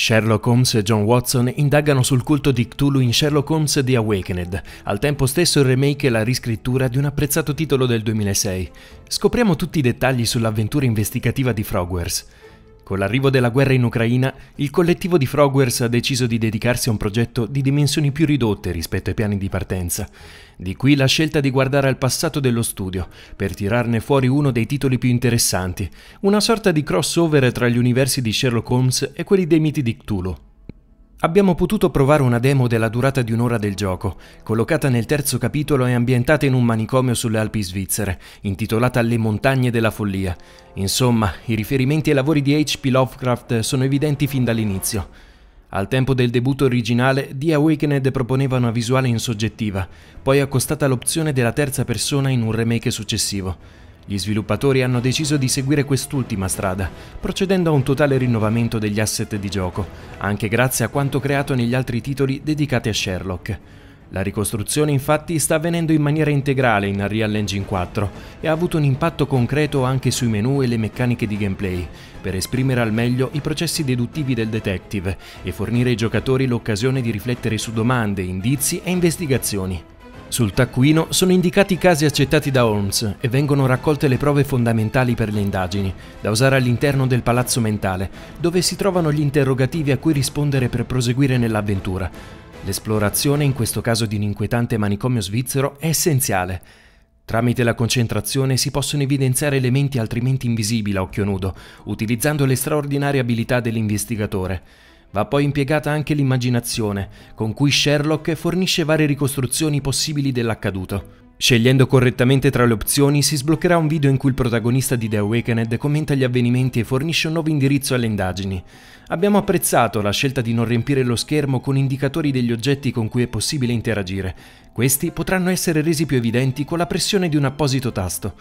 Sherlock Holmes e John Watson indagano sul culto di Cthulhu in Sherlock Holmes The Awakened, al tempo stesso il remake e la riscrittura di un apprezzato titolo del 2006. Scopriamo tutti i dettagli sull'avventura investigativa di Frogwares. Con l'arrivo della guerra in Ucraina, il collettivo di Frogwares ha deciso di dedicarsi a un progetto di dimensioni più ridotte rispetto ai piani di partenza. Di qui la scelta di guardare al passato dello studio, per tirarne fuori uno dei titoli più interessanti, una sorta di crossover tra gli universi di Sherlock Holmes e quelli dei miti di Cthulhu. Abbiamo potuto provare una demo della durata di un'ora del gioco, collocata nel terzo capitolo e ambientata in un manicomio sulle Alpi svizzere, intitolata Le montagne della follia. Insomma, i riferimenti ai lavori di H.P. Lovecraft sono evidenti fin dall'inizio. Al tempo del debutto originale, The Awakened proponeva una visuale insoggettiva, poi accostata l'opzione della terza persona in un remake successivo. Gli sviluppatori hanno deciso di seguire quest'ultima strada, procedendo a un totale rinnovamento degli asset di gioco, anche grazie a quanto creato negli altri titoli dedicati a Sherlock. La ricostruzione infatti sta avvenendo in maniera integrale in Unreal Engine 4 e ha avuto un impatto concreto anche sui menu e le meccaniche di gameplay, per esprimere al meglio i processi deduttivi del detective e fornire ai giocatori l'occasione di riflettere su domande, indizi e investigazioni. Sul taccuino sono indicati i casi accettati da Holmes e vengono raccolte le prove fondamentali per le indagini, da usare all'interno del palazzo mentale, dove si trovano gli interrogativi a cui rispondere per proseguire nell'avventura. L'esplorazione, in questo caso di un inquietante manicomio svizzero, è essenziale. Tramite la concentrazione si possono evidenziare elementi altrimenti invisibili a occhio nudo, utilizzando le straordinarie abilità dell'investigatore. Va poi impiegata anche l'immaginazione, con cui Sherlock fornisce varie ricostruzioni possibili dell'accaduto. Scegliendo correttamente tra le opzioni si sbloccherà un video in cui il protagonista di The Awakened commenta gli avvenimenti e fornisce un nuovo indirizzo alle indagini. Abbiamo apprezzato la scelta di non riempire lo schermo con indicatori degli oggetti con cui è possibile interagire. Questi potranno essere resi più evidenti con la pressione di un apposito tasto.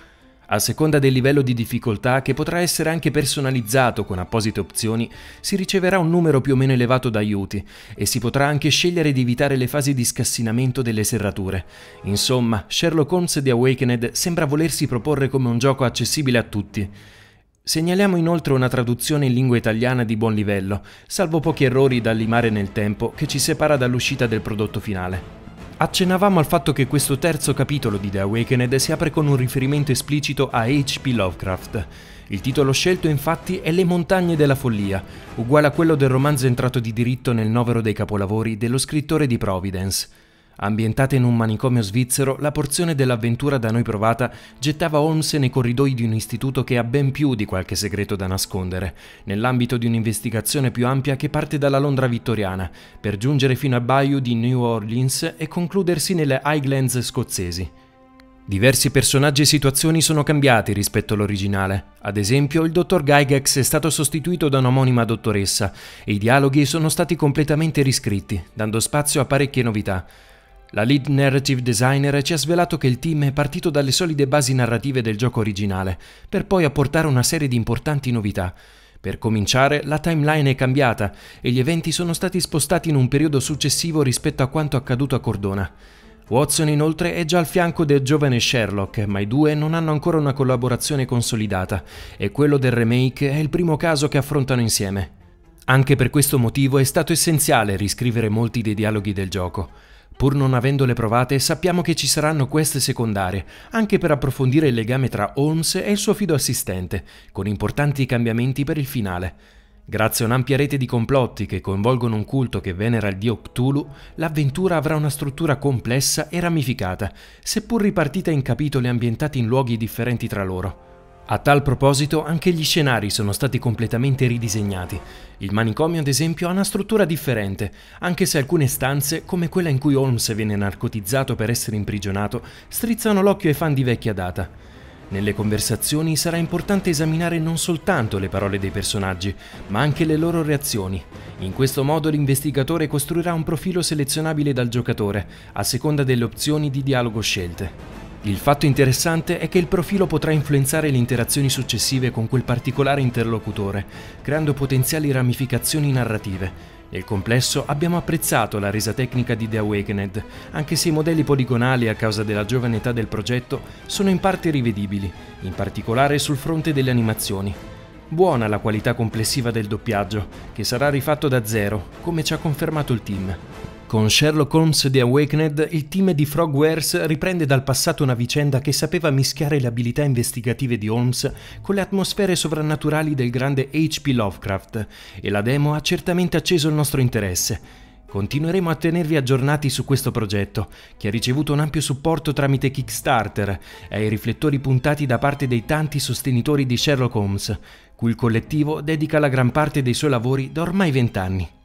A seconda del livello di difficoltà, che potrà essere anche personalizzato con apposite opzioni, si riceverà un numero più o meno elevato d'aiuti e si potrà anche scegliere di evitare le fasi di scassinamento delle serrature. Insomma, Sherlock Holmes The Awakened sembra volersi proporre come un gioco accessibile a tutti. Segnaliamo inoltre una traduzione in lingua italiana di buon livello, salvo pochi errori da limare nel tempo che ci separa dall'uscita del prodotto finale. Accennavamo al fatto che questo terzo capitolo di The Awakened si apre con un riferimento esplicito a H.P. Lovecraft. Il titolo scelto infatti è Le montagne della follia, uguale a quello del romanzo entrato di diritto nel novero dei capolavori dello scrittore di Providence. Ambientata in un manicomio svizzero, la porzione dell'avventura da noi provata gettava Holmes nei corridoi di un istituto che ha ben più di qualche segreto da nascondere, nell'ambito di un'investigazione più ampia che parte dalla Londra vittoriana, per giungere fino al Bayou di New Orleans e concludersi nelle Highlands scozzesi. Diversi personaggi e situazioni sono cambiati rispetto all'originale. Ad esempio, il dottor Gygax è stato sostituito da un'omonima dottoressa e i dialoghi sono stati completamente riscritti, dando spazio a parecchie novità. La lead narrative designer ci ha svelato che il team è partito dalle solide basi narrative del gioco originale, per poi apportare una serie di importanti novità. Per cominciare, la timeline è cambiata e gli eventi sono stati spostati in un periodo successivo rispetto a quanto accaduto a Cordona. Watson inoltre è già al fianco del giovane Sherlock, ma i due non hanno ancora una collaborazione consolidata e quello del remake è il primo caso che affrontano insieme. Anche per questo motivo è stato essenziale riscrivere molti dei dialoghi del gioco. Pur non avendole provate, sappiamo che ci saranno queste secondarie, anche per approfondire il legame tra Holmes e il suo fido assistente, con importanti cambiamenti per il finale. Grazie a un'ampia rete di complotti che coinvolgono un culto che venera il dio Cthulhu, l'avventura avrà una struttura complessa e ramificata, seppur ripartita in capitoli ambientati in luoghi differenti tra loro. A tal proposito anche gli scenari sono stati completamente ridisegnati. Il manicomio, ad esempio, ha una struttura differente, anche se alcune stanze, come quella in cui Holmes viene narcotizzato per essere imprigionato, strizzano l'occhio ai fan di vecchia data. Nelle conversazioni sarà importante esaminare non soltanto le parole dei personaggi, ma anche le loro reazioni. In questo modo l'investigatore costruirà un profilo selezionabile dal giocatore, a seconda delle opzioni di dialogo scelte. Il fatto interessante è che il profilo potrà influenzare le interazioni successive con quel particolare interlocutore, creando potenziali ramificazioni narrative. Nel complesso abbiamo apprezzato la resa tecnica di The Awakened, anche se i modelli poligonali a causa della giovane età del progetto sono in parte rivedibili, in particolare sul fronte delle animazioni. Buona la qualità complessiva del doppiaggio, che sarà rifatto da zero, come ci ha confermato il team. Con Sherlock Holmes The Awakened, il team di Frogwares riprende dal passato una vicenda che sapeva mischiare le abilità investigative di Holmes con le atmosfere sovrannaturali del grande H.P. Lovecraft, e la demo ha certamente acceso il nostro interesse. Continueremo a tenervi aggiornati su questo progetto, che ha ricevuto un ampio supporto tramite Kickstarter e ai riflettori puntati da parte dei tanti sostenitori di Sherlock Holmes, cui il collettivo dedica la gran parte dei suoi lavori da ormai vent'anni.